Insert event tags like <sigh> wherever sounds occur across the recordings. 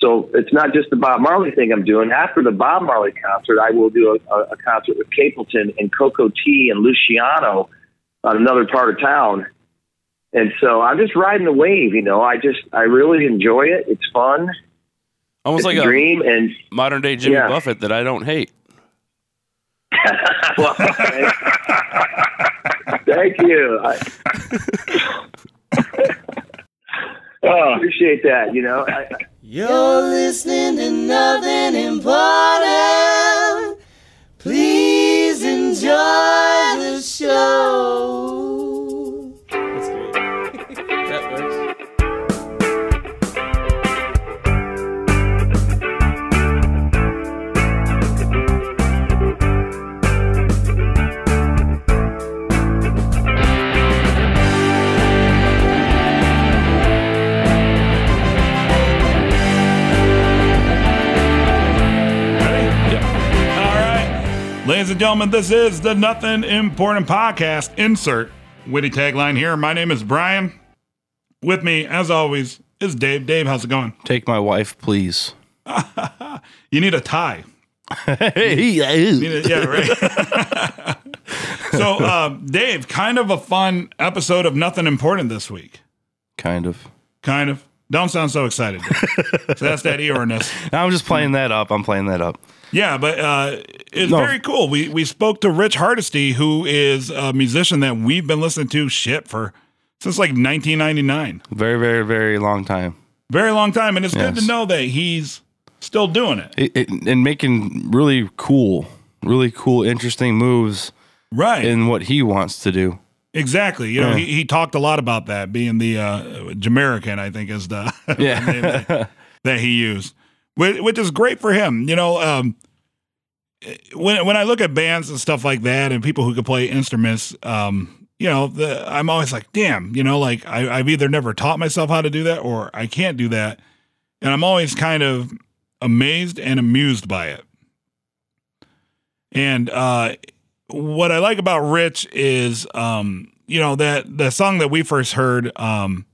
So it's not just the Bob Marley thing I'm doing. After the Bob Marley concert, I will do a, a concert with Capleton and Cocoa Tea and Luciano on another part of town. And so I'm just riding the wave, you know. I just I really enjoy it. It's fun. Almost it's like a dream and modern day Jimmy Yeah. Buffett that I don't hate. <laughs> well, thank, you. <laughs> I, <laughs> oh, appreciate that. You know, I, You're listening to nothing important. Please enjoy the show. Ladies and gentlemen, this is the Nothing Important Podcast. Insert witty tagline here. My name is Brian. With me, as always, is Dave. Dave, how's it going? Take my wife, please. <laughs> You need a tie. <laughs> Hey, a- yeah, right. <laughs> so, um, Dave, kind of a fun episode of Nothing Important this week. kind of. Kind of. Don't sound so excited. So that's that earness. I'm just playing that up. I'm playing that up. Yeah, but uh, it's No. very cool. We we spoke to Rich Hardesty, who is a musician that we've been listening to shit for since like 1999, Very, very, very long time. very long time, and it's good to know that he's still doing it. It, it, and making really cool, really cool, interesting moves Right, in what he wants to do. exactly. You know, Yeah. he, he talked a lot about that being the uh, Jamaican, I think, is the <laughs> Yeah. name that, that he used, which, which is great for him. You know, um, when when I look at bands and stuff like that, and people who can play instruments, um, you know, the, I'm always like, damn, you know, like I, I've either never taught myself how to do that or I can't do that, and I'm always kind of amazed and amused by it. And uh, what I like about Rich is, um, you know, that the song that we first heard, um,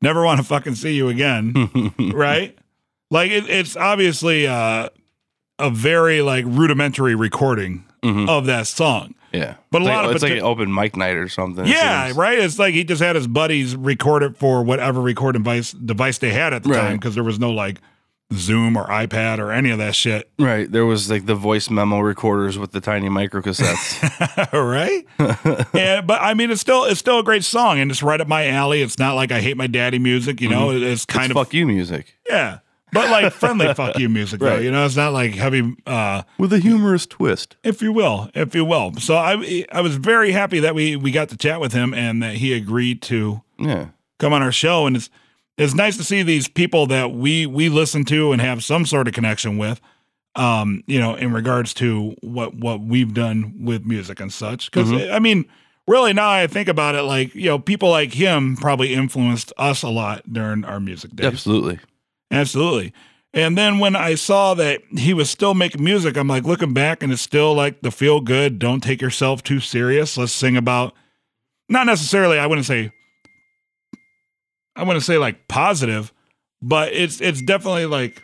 "Never Want to Fucking See You Again," <laughs> right? Like it, it's obviously uh, a very like rudimentary recording Mhm. of that song. Yeah. But a lot like, of it's like an open mic night or something. Yeah, seems. right. It's like he just had his buddies record it for whatever recording device device they had at the Right. time because there was no like Zoom or iPad or any of that shit. Right. There was like the voice memo recorders with the tiny micro cassettes. <laughs> right? <laughs> and, but I mean, it's still it's still a great song, and it's right up my alley. It's not like I hate my daddy music, you know. It's kind Mm-hmm. it's of fuck you music. yeah, but like friendly fuck you music, though. You know, it's not like heavy, uh, With a humorous twist. if you will, if you will. So I I was very happy that we we got to chat with him and that he agreed to Yeah. come on our show, and it's it's nice to see these people that we we listen to and have some sort of connection with. Um, you know, in regards to what what we've done with music and such. Because I mean, really, now I think about it, like you know, people like him probably influenced us a lot during our music days. Absolutely. Absolutely. And then when I saw that he was still making music, I'm like looking back and it's still like the feel good, don't take yourself too serious. Let's sing about not necessarily I wouldn't say I wouldn't say like positive, but it's it's definitely like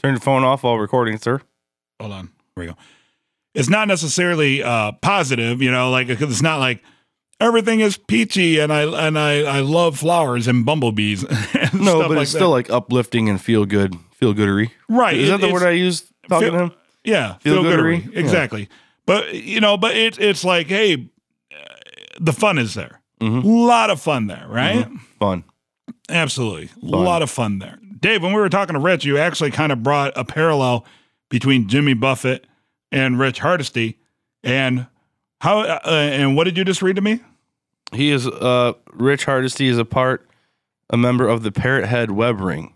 Turn your phone off while recording, sir. hold on. Here we go. It's not necessarily uh positive, you know, like it's not like everything is peachy and I and I I love flowers and bumblebees. <laughs> and No, but like it's that. still like uplifting and feel good, feel goodery. right. Is it- that the word I used talking feel- to him? Yeah, Feel feel goodery? goodery. Yeah. Exactly. But you know, but it's it's like, hey, the fun is there. A lot of fun there, right? Fun. Absolutely, a lot of fun there. Dave, when we were talking to Rich, you actually kind of brought a parallel between Jimmy Buffett and Rich Hardesty, and how uh, and what did you just read to me? He is uh Rich Hardesty is a part a member of the Parrot Head Web Ring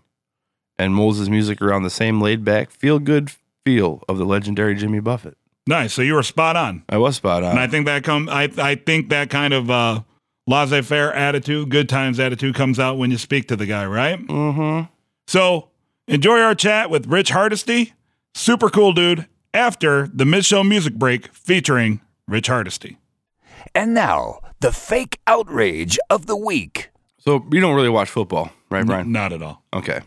and molds his music around the same laid back, feel good feel of the legendary Jimmy Buffett. Nice. So you were spot on, I was spot on. and I think that come. I I think that kind of uh, laissez-faire attitude, good times attitude, comes out when you speak to the guy, right? mm-hmm. So enjoy our chat with Rich Hardesty, super cool dude, after the mid show music break featuring Rich Hardesty. And now, the fake outrage of the week. So you don't really watch football, right, Brian? Not at all. Okay.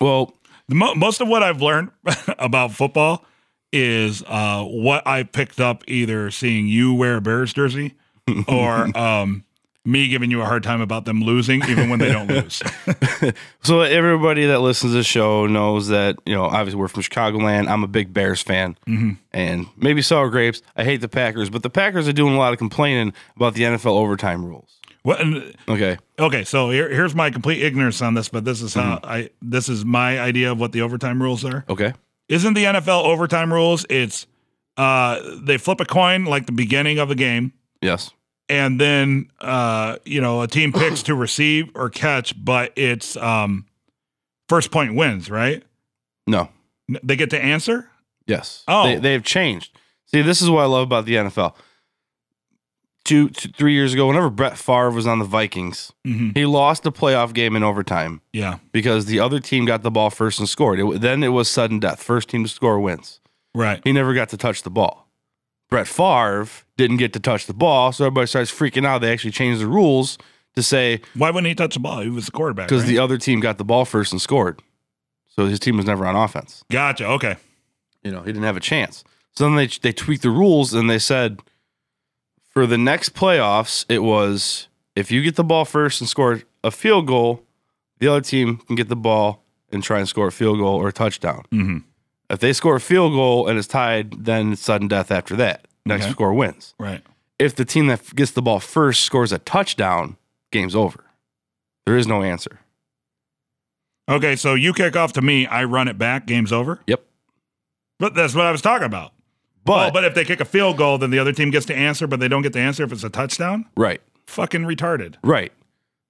Well, The mo- most of what I've learned <laughs> about football is uh, what I picked up either seeing you wear a Bears jersey <laughs> or um, me giving you a hard time about them losing, even when they don't <laughs> lose. so everybody that listens to the show knows that you know obviously we're from Chicagoland. I'm a big Bears fan, and maybe sour grapes. I hate the Packers, but the Packers are doing a lot of complaining about the NFL overtime rules. What, Okay, okay, so here, here's my complete ignorance on this, but this is how I this is my idea of what the overtime rules are. okay, Isn't the NFL overtime rules? It's uh, they flip a coin like the beginning of the game. yes, and then uh, you know a team picks <coughs> to receive or catch, but it's um, first point wins, right? no, They get to answer. yes. Oh. they, they've changed. See, this is what I love about the NFL. Two, two, three years ago, whenever Brett Favre was on the Vikings, Mm-hmm. he lost a playoff game in overtime Yeah, because the other team got the ball first and scored. It, then it was sudden death. First team to score wins. right. He never got to touch the ball. Brett Favre didn't get to touch the ball, so everybody starts freaking out. They actually changed the rules to say Why wouldn't he touch the ball? He was the quarterback. because right? the other team got the ball first and scored, so his team was never on offense. gotcha. Okay. You know, he didn't have a chance. So then they they tweaked the rules and they said for the next playoffs, it was if you get the ball first and score a field goal, the other team can get the ball and try and score a field goal or a touchdown. Mhm. If they score a field goal and it's tied, then sudden death after that. Next Okay. score wins. Right. If the team that gets the ball first scores a touchdown, game's over. There is no answer. Okay. So you kick off to me. I run it back. Game's over. Yep. But that's what I was talking about. But, oh, but if they kick a field goal, then the other team gets to answer, but they don't get to answer if it's a touchdown. right, Fucking retarded. right.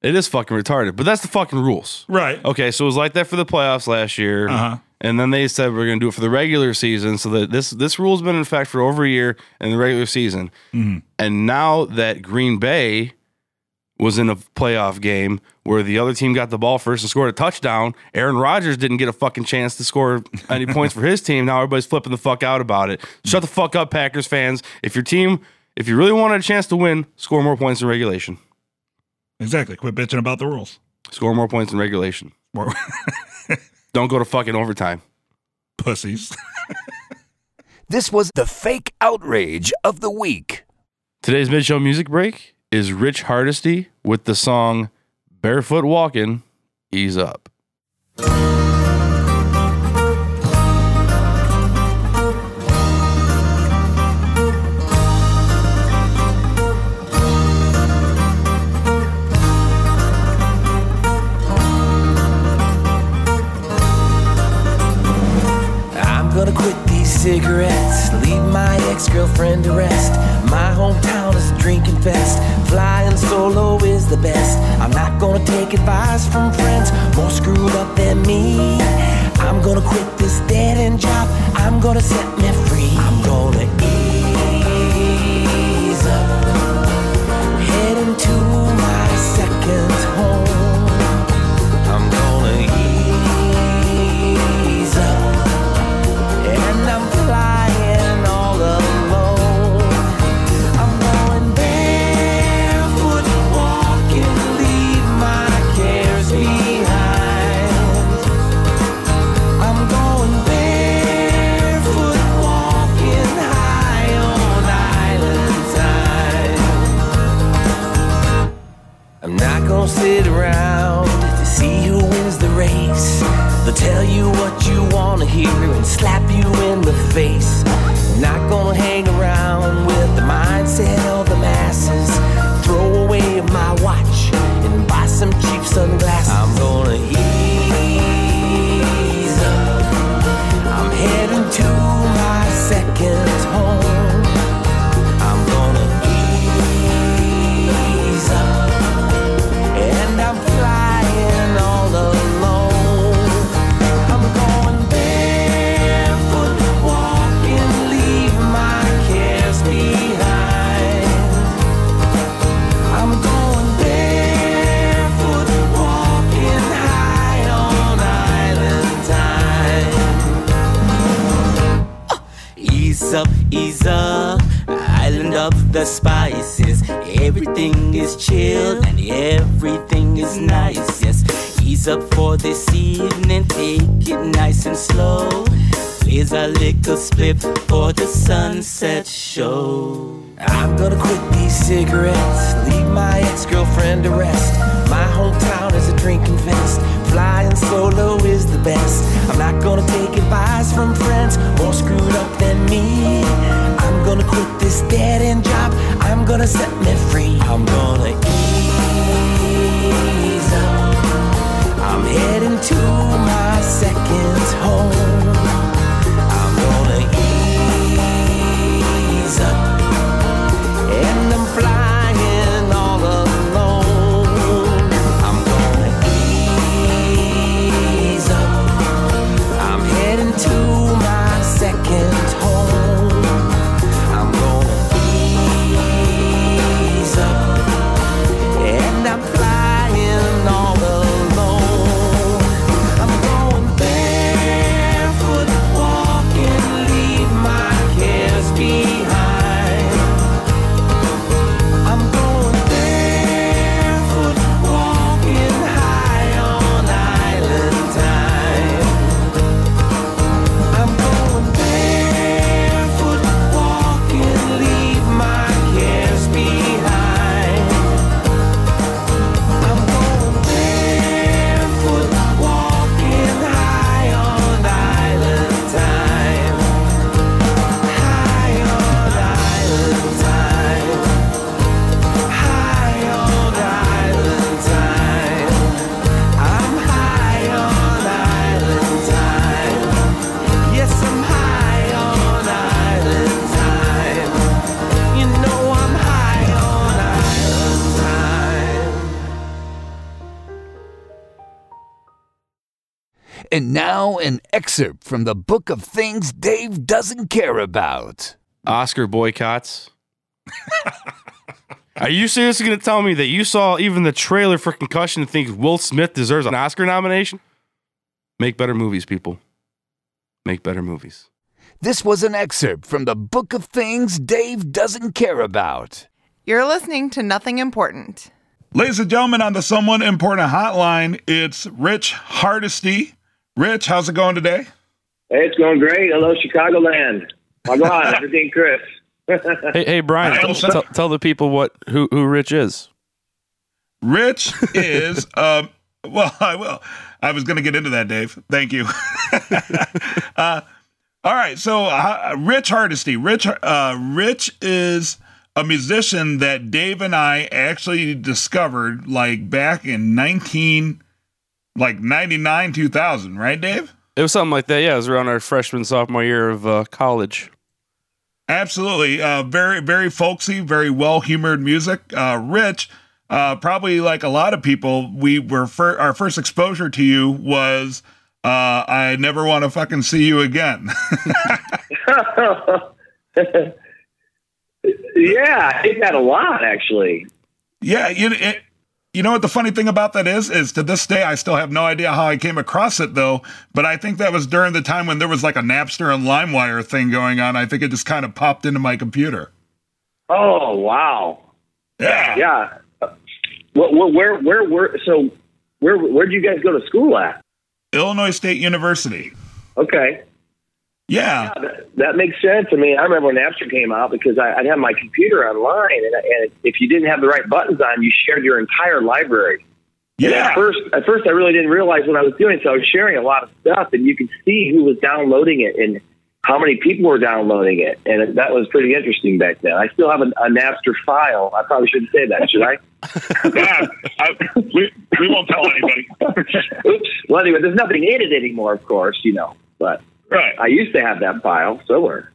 It is fucking retarded, but that's the fucking rules. Right. Okay, so it was like that for the playoffs last year. Uh-huh. And then they said we're going to do it for the regular season. So that this this rule's been in effect for over a year in the regular season. Mm-hmm. And now that Green Bay was in a playoff game where the other team got the ball first and scored a touchdown, Aaron Rodgers didn't get a fucking chance to score any <laughs> points for his team. Now everybody's flipping the fuck out about it. Shut the fuck up, Packers fans. If your team, if you really wanted a chance to win, score more points in regulation. Exactly. Quit bitching about the rules. Score more points in regulation. More <laughs> Don't go to fucking overtime. pussies. <laughs> This was the fake outrage of the week. Today's mid show music break is Rich Hardesty with the song Barefoot Walking, Ease Up. Cigarettes, leave my ex girlfriend to rest. My hometown is a drinking fest, flying solo is the best. I'm not gonna take advice from friends more screwed up than me. I'm gonna quit this dead end job, I'm gonna set me free. I'm gonna ease up, heading to tell you what you wanna hear and slap you in the face. Ease up, ease up, island of the spices. Everything is chill and everything is nice. Yes, Ease up for this evening, take it nice and slow. Blaze a little split for the sunset show. I'm gonna quit these cigarettes, leave my ex-girlfriend to rest. My hometown is a drinking fest. Flying solo is the best. I'm not gonna take advice from friends more screwed up than me. I'm gonna quit this dead end job. I'm gonna set me free. I'm gonna ease up. I'm heading to my second home. I'm gonna ease And now, an excerpt from the book of things Dave doesn't care about. Oscar boycotts. <laughs> Are you seriously going to tell me that you saw even the trailer for Concussion and think Will Smith deserves an Oscar nomination? Make better movies, people. Make better movies. This was an excerpt from the book of things Dave doesn't care about. You're listening to Nothing Important. Ladies and gentlemen, on the Someone Important Hotline, it's Rich Hardesty. Rich, how's it going today? Hey, it's going great. Hello, Chicagoland. My God, <laughs> everything, Chris. Hey, hey, Brian, tell, tell, tell the people what who who Rich is. Rich is, <laughs> um, well, I will. I was going to get into that, Dave. Thank you. <laughs> uh, all right. So, uh, Rich Hardesty. Rich, uh, Rich is a musician that Dave and I actually discovered like back in 19, like 99, 2000, right, Dave? It was something like that. Yeah, it was around our freshman sophomore year of uh, college. Absolutely. Uh, very, very folksy, very well humored music. Uh, Rich, uh, probably like a lot of people, we were fir- our first exposure to you was uh, I never want to fucking see you again. <laughs> yeah, I think that a lot, actually. yeah, you it, you know what the funny thing about that is is to this day I still have no idea how I came across it though. But I think that was during the time when there was like a Napster and LimeWire thing going on. I think it just kind of popped into my computer. Oh, wow. Yeah. Yeah. What, where, where, where, so where, where'd you guys go to school at? Illinois State University. Okay. Yeah. Yeah, that, that makes sense. I mean, I remember when Napster came out because I, I'd have my computer online, and, and if you didn't have the right buttons on, you shared your entire library. And Yeah. at first, at first, I really didn't realize what I was doing, so I was sharing a lot of stuff, and you could see who was downloading it and how many people were downloading it, and that was pretty interesting back then. I still have a, a Napster file. I probably shouldn't say that, should I? yeah. <laughs> <laughs> Uh, I, we, we won't tell anybody. <laughs> Oops. Well, anyway, there's nothing in it anymore, of course, you know. But right. I used to have that file somewhere.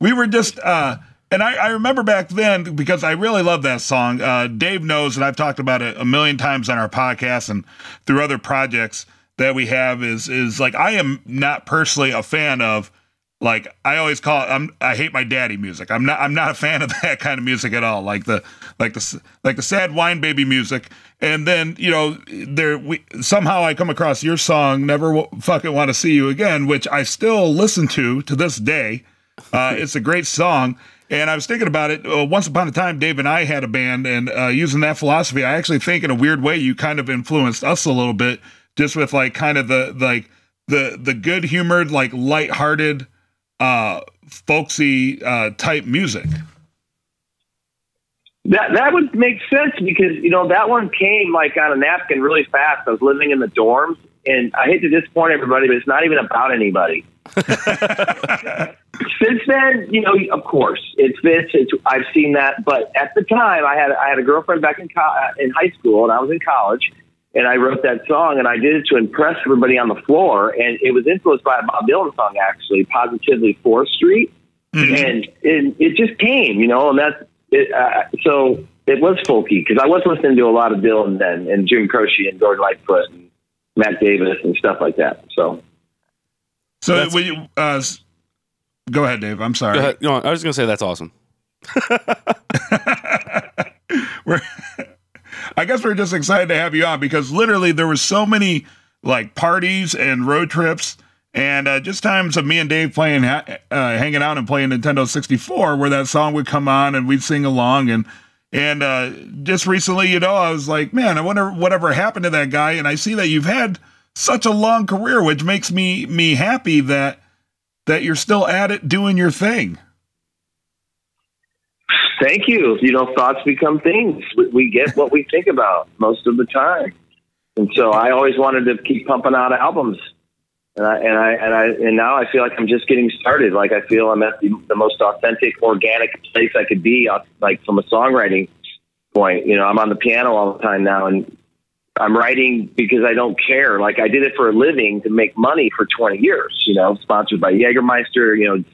we were just uh and I, I remember back then because I really love that song. Uh, Dave knows, and I've talked about it a million times on our podcast and through other projects that we have. Is is like I am not personally a fan of like I always call it. I'm I hate my daddy music. I'm not I'm not a fan of <laughs> that kind of music at all. Like the like the like the sad wine baby music. And then you know there we somehow I come across your song "Never w- Fucking Want to See You Again," which I still listen to to this day. Uh, <laughs> it's a great song. And I was thinking about it. Uh, once upon a time, Dave and I had a band, and uh, using that philosophy, I actually think in a weird way you kind of influenced us a little bit, just with like kind of the like the the good humored, like lighthearted, uh, folksy uh, type music. That that would make sense because you know that one came like on a napkin really fast. I was living in the dorms, and I hate to disappoint everybody, but it's not even about anybody. <laughs> Since then, you know, of course, it's Vince. It's, I've seen that, but at the time, I had I had a girlfriend back in co- in high school, and I was in college, and I wrote that song, and I did it to impress everybody on the floor, and it was influenced by a Bob Dylan song, actually, "Positively Fourth Street," and it, it just came, you know, and that's it, uh, so it was folky because I was listening to a lot of Dylan then, and Jim Croce and Gordon Lightfoot and Mac Davis and stuff like that. So. So, That's- we, uh, go ahead, Dave. I'm sorry. Go ahead. No, I was gonna say that's awesome. <laughs> <laughs> we're, I guess we're just excited to have you on because literally there was so many like parties and road trips and uh, just times of me and Dave playing, uh, hanging out and playing Nintendo 64 where that song would come on and we'd sing along and and uh, just recently, you know, I was like, man, I wonder whatever happened to that guy. And I see that you've had such a long career, which makes me me happy that that you're still at it doing your thing. Thank you. You know, thoughts become things. We, get what we think about most of the time, and so I always wanted to keep pumping out albums, and I and I and I and now I feel like I'm just getting started. Like I feel I'm at the, the most authentic, organic place I could be, uh, like from a songwriting point. You know, I'm on the piano all the time now, and I'm writing because I don't care. Like I did it for a living to make money for 20 years. You know, sponsored by Jägermeister. You know,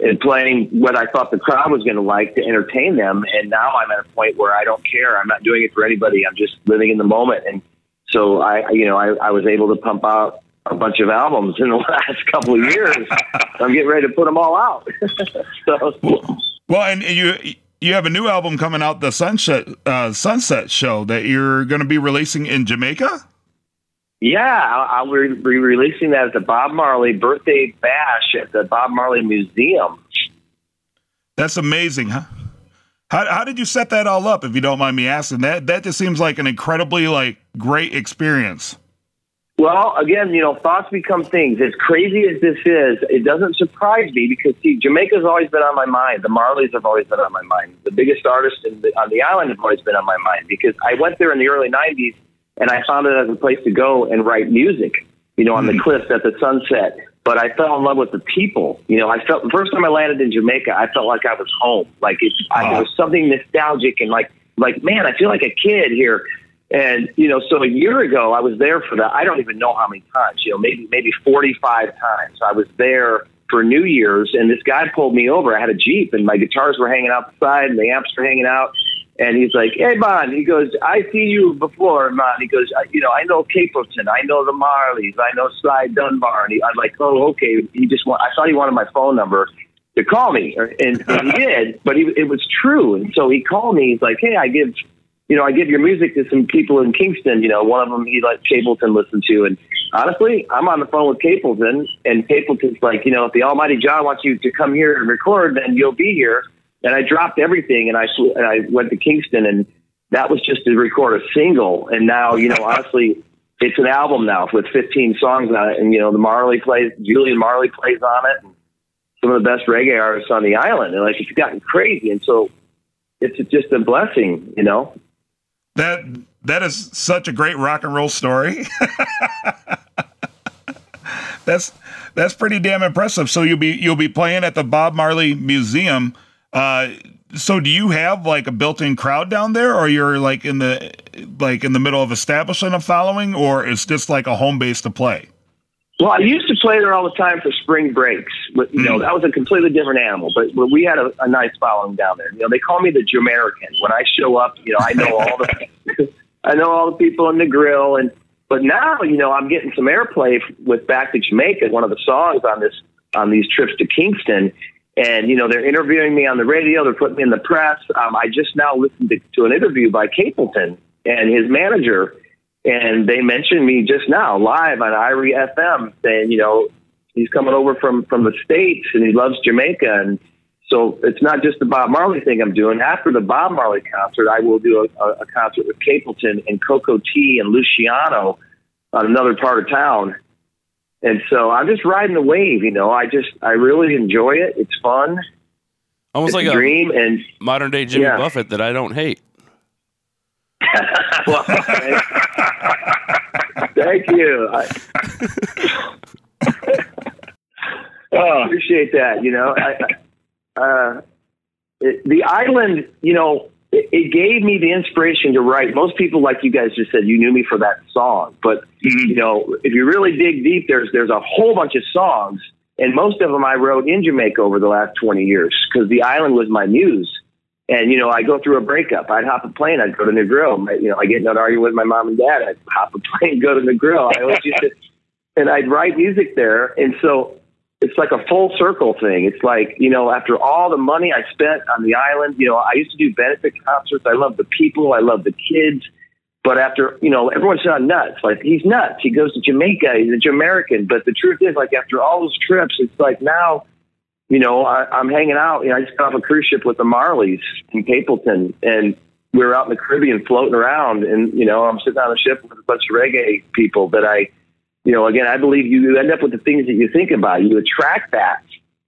and playing what I thought the crowd was going to like to entertain them. And now I'm at a point where I don't care. I'm not doing it for anybody. I'm just living in the moment. And so I, you know, I, I was able to pump out a bunch of albums in the <laughs> last couple of years. <laughs> I'm getting ready to put them all out. <laughs> so Well, and you you have a new album coming out, the Sunset uh, Sunset Show, that you're going to be releasing in Jamaica. Yeah, I'll, I'll be releasing that at the Bob Marley birthday bash at the Bob Marley Museum. That's amazing, huh? How how did you set that all up? If you don't mind me asking, that that just seems like an incredibly like great experience. Well, again, you know, thoughts become things. As crazy as this is, it doesn't surprise me because see, Jamaica's always been on my mind. The Marleys have always been on my mind. The biggest artists the, on the island have always been on my mind because I went there in the early '90s and I found it as a place to go and write music. You know, on the hmm. cliffs at the sunset. But I fell in love with the people. You know, I felt the first time I landed in Jamaica, I felt like I was home. Like it, I, there ah. was something nostalgic and like, like man, I feel like a kid here. And you know, so a year ago, I was there for that. I don't even know how many times. You know, maybe maybe forty five times. I was there for New Year's, and this guy pulled me over. I had a jeep, and my guitars were hanging out the side, and the amps were hanging out. And he's like, "Hey, Bon," he goes, "I see you before, man." He goes, "I- "You know, I know Capleton, I know the Marleys, I know Sly Dunbar." And he, I'm like, "Oh, okay." He just want. I thought he wanted my phone number to call me, and, and he <laughs> did, but he, it was true. And so he called me. He's like, "Hey, I give." you know, I give your music to some people in Kingston. You know, one of them he let Capleton listen to. And honestly, I'm on the phone with Capleton, and Capleton's like, you know, if the Almighty Jah wants you to come here and record, then you'll be here. And I dropped everything, and I flew, and I went to Kingston, and that was just to record a single. And now, you know, honestly, it's an album now with 15 songs on it, and you know, the Marley plays, Julian Marley plays on it. And some of the best reggae artists on the island, and like it's gotten crazy, and so it's just a blessing, you know. That that is such a great rock and roll story. <laughs> that's that's pretty damn impressive. So you'll be you'll be playing at the Bob Marley Museum. Uh, so do you have like a built-in crowd down there, or you're like in the like in the middle of establishing a following, or it's just like a home base to play? Well, I used to play there all the time for spring breaks. But, you know, that was a completely different animal. But, but we had a, a nice following down there. You know, they call me the Jamaican. When I show up, you know, I know all the <laughs> I know all the people in the grill. And but now, you know, I'm getting some airplay with Back to Jamaica, one of the songs on this on these trips to Kingston. And you know, they're interviewing me on the radio. They're putting me in the press. Um, I just now listened to, to an interview by Capleton and his manager and they mentioned me just now live on Irie FM saying, you know, he's coming over from from the states and he loves Jamaica, and So it's not just the Bob Marley thing I'm doing. After the Bob Marley concert, I will do a, a concert with Capleton and Cocoa Tea and Luciano on another part of town. And so I'm just riding the wave, you know. I just I really enjoy it. It's fun. Almost it's like a a dream and modern day Jimmy Yeah. Buffett that I don't hate. <laughs> well, thank, you. I, <laughs> oh, appreciate that. You know, I, I- uh, it, the island. You know, it, it gave me the inspiration to write. Most people, like you guys just said, you knew me for that song. But mm-hmm. you know, if you really dig deep, there's there's a whole bunch of songs, and most of them I wrote in Jamaica over the last 20 years because the island was my muse. And you know, I go through a breakup. I'd hop a plane. I'd go to Negril. You know, I get in an argument with my mom and dad. I'd hop a <laughs> plane, go to Negril. I always used to, and I'd write music there. And so it's like a full circle thing. It's like you know, after all the money I spent on the island, you know, I used to do benefit concerts. I love the people. I love the kids. But after, you know, everyone's not nuts. Like, he's nuts. He goes to Jamaica. He's a Jamaican. But the truth is, like, after all those trips, it's like now, you know, I, I'm hanging out. You know, I just got off a cruise ship with the Marleys in Capleton, and we were out in the Caribbean floating around. And, you know, I'm sitting on a ship with a bunch of reggae people that I, you know, again, I believe you end up with the things that you think about. You attract that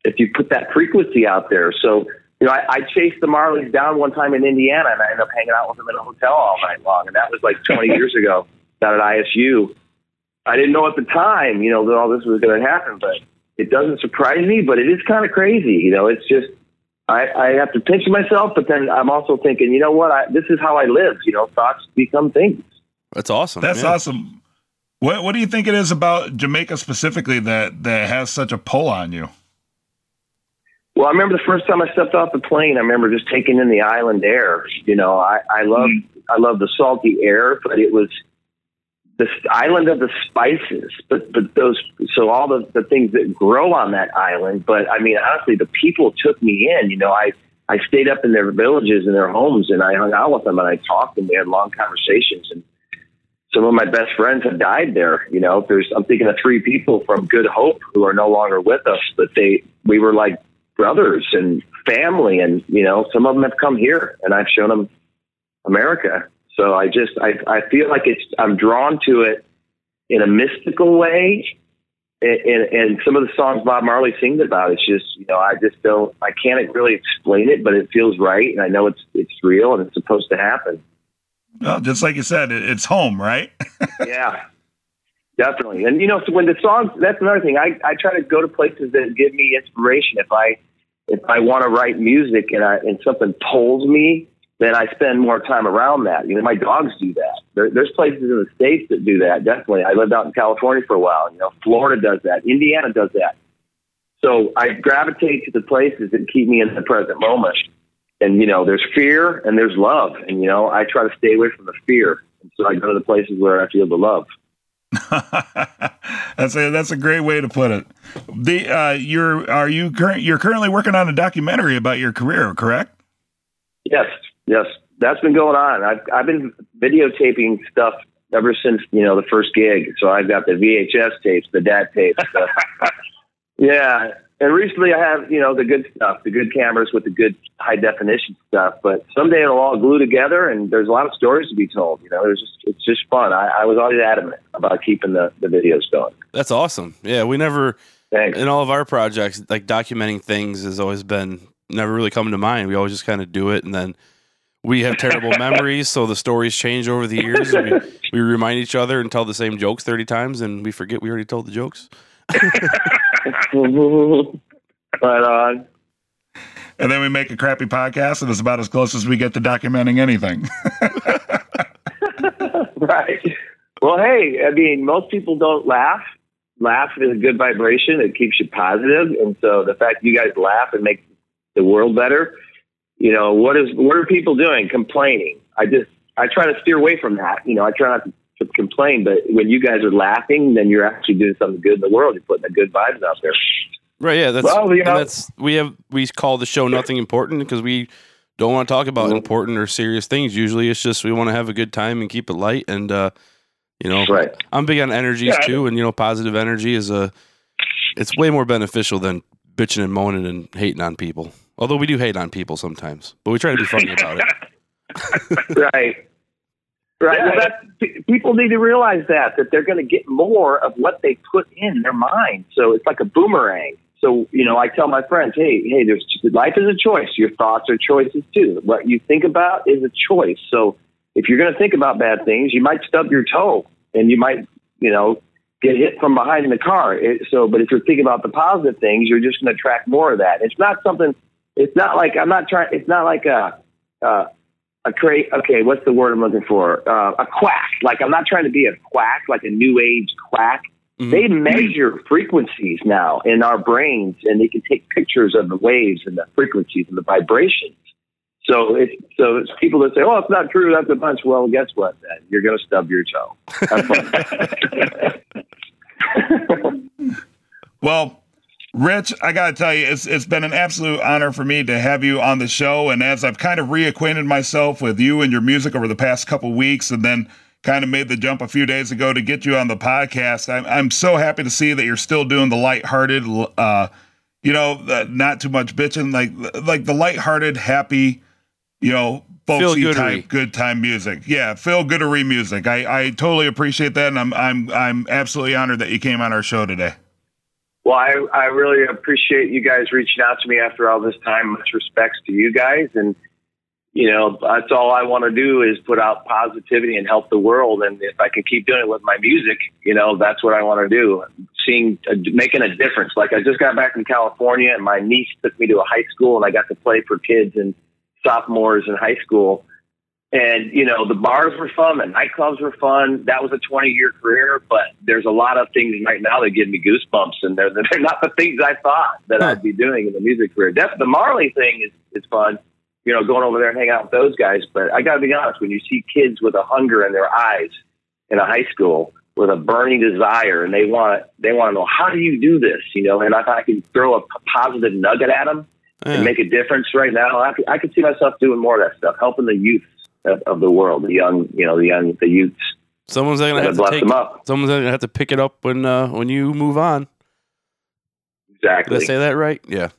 if you put that frequency out there. So, you know, I, I chased the Marleys down one time in Indiana, and I ended up hanging out with them in a hotel all night long. And that was like 20 years ago <laughs> down at ISU. I didn't know at the time, you know, that all this was going to happen, but it doesn't surprise me. But it is kind of crazy, you know. It's just I, I have to pinch myself, but then I'm also thinking, you know what? I, this is how I live. You know, thoughts become things. That's awesome. That's yeah. awesome. What What do you think it is about Jamaica specifically that that has such a pull on you? Well, I remember the first time I stepped off the plane. I remember just taking in the island air. You know, I, I love mm-hmm. I love the salty air, but it was the island of the spices. But but those so all the the things that grow on that island. But I mean, honestly, the people took me in. You know, I I stayed up in their villages and their homes, and I hung out with them and I talked, and we had long conversations. And some of my best friends have died there. You know, there's I'm thinking of three people from Good Hope who are no longer with us, but they we were like brothers and family, and you know, some of them have come here, and I've shown them America. So I just I I feel like it's I'm drawn to it in a mystical way. And, and, and some of the songs Bob Marley sings about, it's just you know I just don't I can't really explain it, but it feels right, and I know it's it's real and it's supposed to happen. Well, just like you said, it, it's home, right? <laughs> yeah, definitely. And you know, so when the songs, that's another thing. I, I try to go to places that give me inspiration. If I if I want to write music and I and something pulls me, then I spend more time around that. You know, my dogs do that. There, there's places in the states that do that. Definitely, I lived out in California for a while. You know, Florida does that. Indiana does that. So I gravitate to the places that keep me in the present moment. And you know, there's fear and there's love, and you know, I try to stay away from the fear. And so I go to the places where I feel the love. <laughs> that's a that's a great way to put it. The uh, you're are you current you're currently working on a documentary about your career, correct? Yes, yes, that's been going on. I've I've been videotaping stuff ever since you know the first gig. So I've got the VHS tapes, the dad tapes. The, <laughs> yeah, and recently I have you know the good stuff, the good cameras with the good high definition stuff. But someday it'll all glue together, and there's a lot of stories to be told. You know, there's just it's just fun. I, I was always adamant about keeping the the videos going. That's awesome. Yeah, we never Thanks. in all of our projects like documenting things has always been never really come to mind. We always just kind of do it, and then we have terrible <laughs> memories, so the stories change over the years. we, <laughs> we remind each other and tell the same jokes thirty times, and we forget we already told the jokes. Right on. And then we make a crappy podcast, and it's about as close as we get to documenting anything. <laughs> right. Well, hey, I mean, most people don't laugh. Laugh is a good vibration. It keeps you positive, and so the fact you guys laugh and make the world better. You know, what is what are people doing? Complaining. I just I try to steer away from that. You know, I try not to, to complain, but when you guys are laughing, then you're actually doing something good in the world. You're putting the good vibes out there. Right? Yeah. That's Well, you and know- that's we have we call the show nothing important because we don't want to talk about Mhm. important or serious things. Usually, it's just we want to have a good time and keep it light. And uh, you know, Right. I'm big on energies Yeah, too, and you know, positive energy is a it's way more beneficial than bitching and moaning and hating on people. Although we do hate on people sometimes, but we try to be funny about it. <laughs> right. Right. Well, that's, p- people need to realize that that they're going to get more of what they put in their mind. So it's like a boomerang. So you know, I tell my friends, hey, hey, there's life is a choice. Your thoughts are choices too. What you think about is a choice. So if you're going to think about bad things, you might stub your toe and you might, you know, get hit from behind in the car. It, so, but if you're thinking about the positive things, you're just going to attract more of that. It's not something. It's not like I'm not trying. It's not like a. Uh, a cra- okay, what's the word I'm looking for? Uh, a quack. Like I'm not trying to be a quack, like a new age quack. Mhm. They measure frequencies now in our brains, and they can take pictures of the waves and the frequencies and the vibrations. So it's so it's people that say, "Oh, it's not true. That's a bunch." Well, guess what? Then you're going to stub your toe. <laughs> <laughs> Well, Rich, I got to tell you, it's it's been an absolute honor for me to have you on the show. And as I've kind of reacquainted myself with you and your music over the past couple weeks, and then kind of made the jump a few days ago to get you on the podcast, I'm I'm so happy to see that you're still doing the lighthearted, uh, you know, the, not too much bitching, like like the lighthearted, happy, you know. Folksy type, good time music. Yeah, feel goodery music. I, I totally appreciate that, and I'm I'm I'm absolutely honored that you came on our show today. Well, I, I really appreciate you guys reaching out to me after all this time. Much respects to you guys. And, you know, that's all I want to do is put out positivity and help the world. And if I can keep doing it with my music, you know, that's what I want to do. Seeing, uh, making a difference. Like I just got back from California and my niece took me to a high school and I got to play for kids and sophomores in high school. And, you know, the bars were fun, the nightclubs were fun. That was a 20 year career, but there's a lot of things right now that give me goosebumps, and they're, they're <laughs> not the things I thought that. I'd be doing in the music career. Def- the Marley thing is, is fun, you know, going over there and hanging out with those guys. But I got to be honest, when you see kids with a hunger in their eyes in a high school with a burning desire, and they want they want to know how do you do this, you know, and if I can throw a positive nugget at them Yeah. and make a difference right now, I could, I could see myself doing more of that stuff, helping the youth of, of the world, the young, you know, the young, the youths. Someone's gonna have to bless take. them up. Someone's gonna have to pick it up when uh, when you move on. Exactly. Did I say that right? Yeah.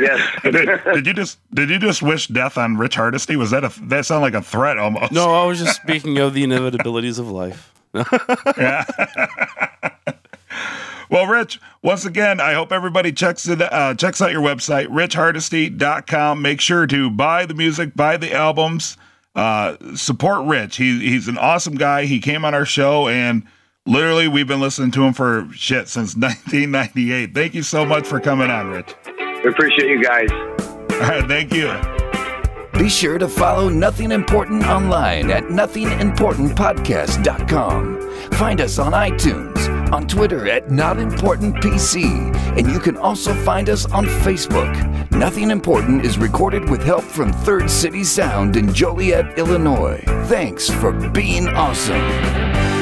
yes. <laughs> did, did you just did you just wish death on Rich Hardesty? Was that a that sounded like a threat almost? No, I was just speaking of the inevitabilities of life. <laughs> Yeah. <laughs> well, Rich, once again, I hope everybody checks it uh, checks out your website, richhardesty.com. Make sure to buy the music, buy the albums, uh, support Rich. He, he's an awesome guy. He came on our show and literally we've been listening to him for shit since <laughs> 1998. Thank you so much for coming on, Rich. We appreciate you guys. All right, thank you. Be sure to follow Nothing Important online at nothingimportantpodcast.com. Find us on iTunes, on Twitter at NotImportantPC, and you can also find us on Facebook. Nothing Important is recorded with help from Third City Sound in Joliet, Illinois. Thanks for being awesome.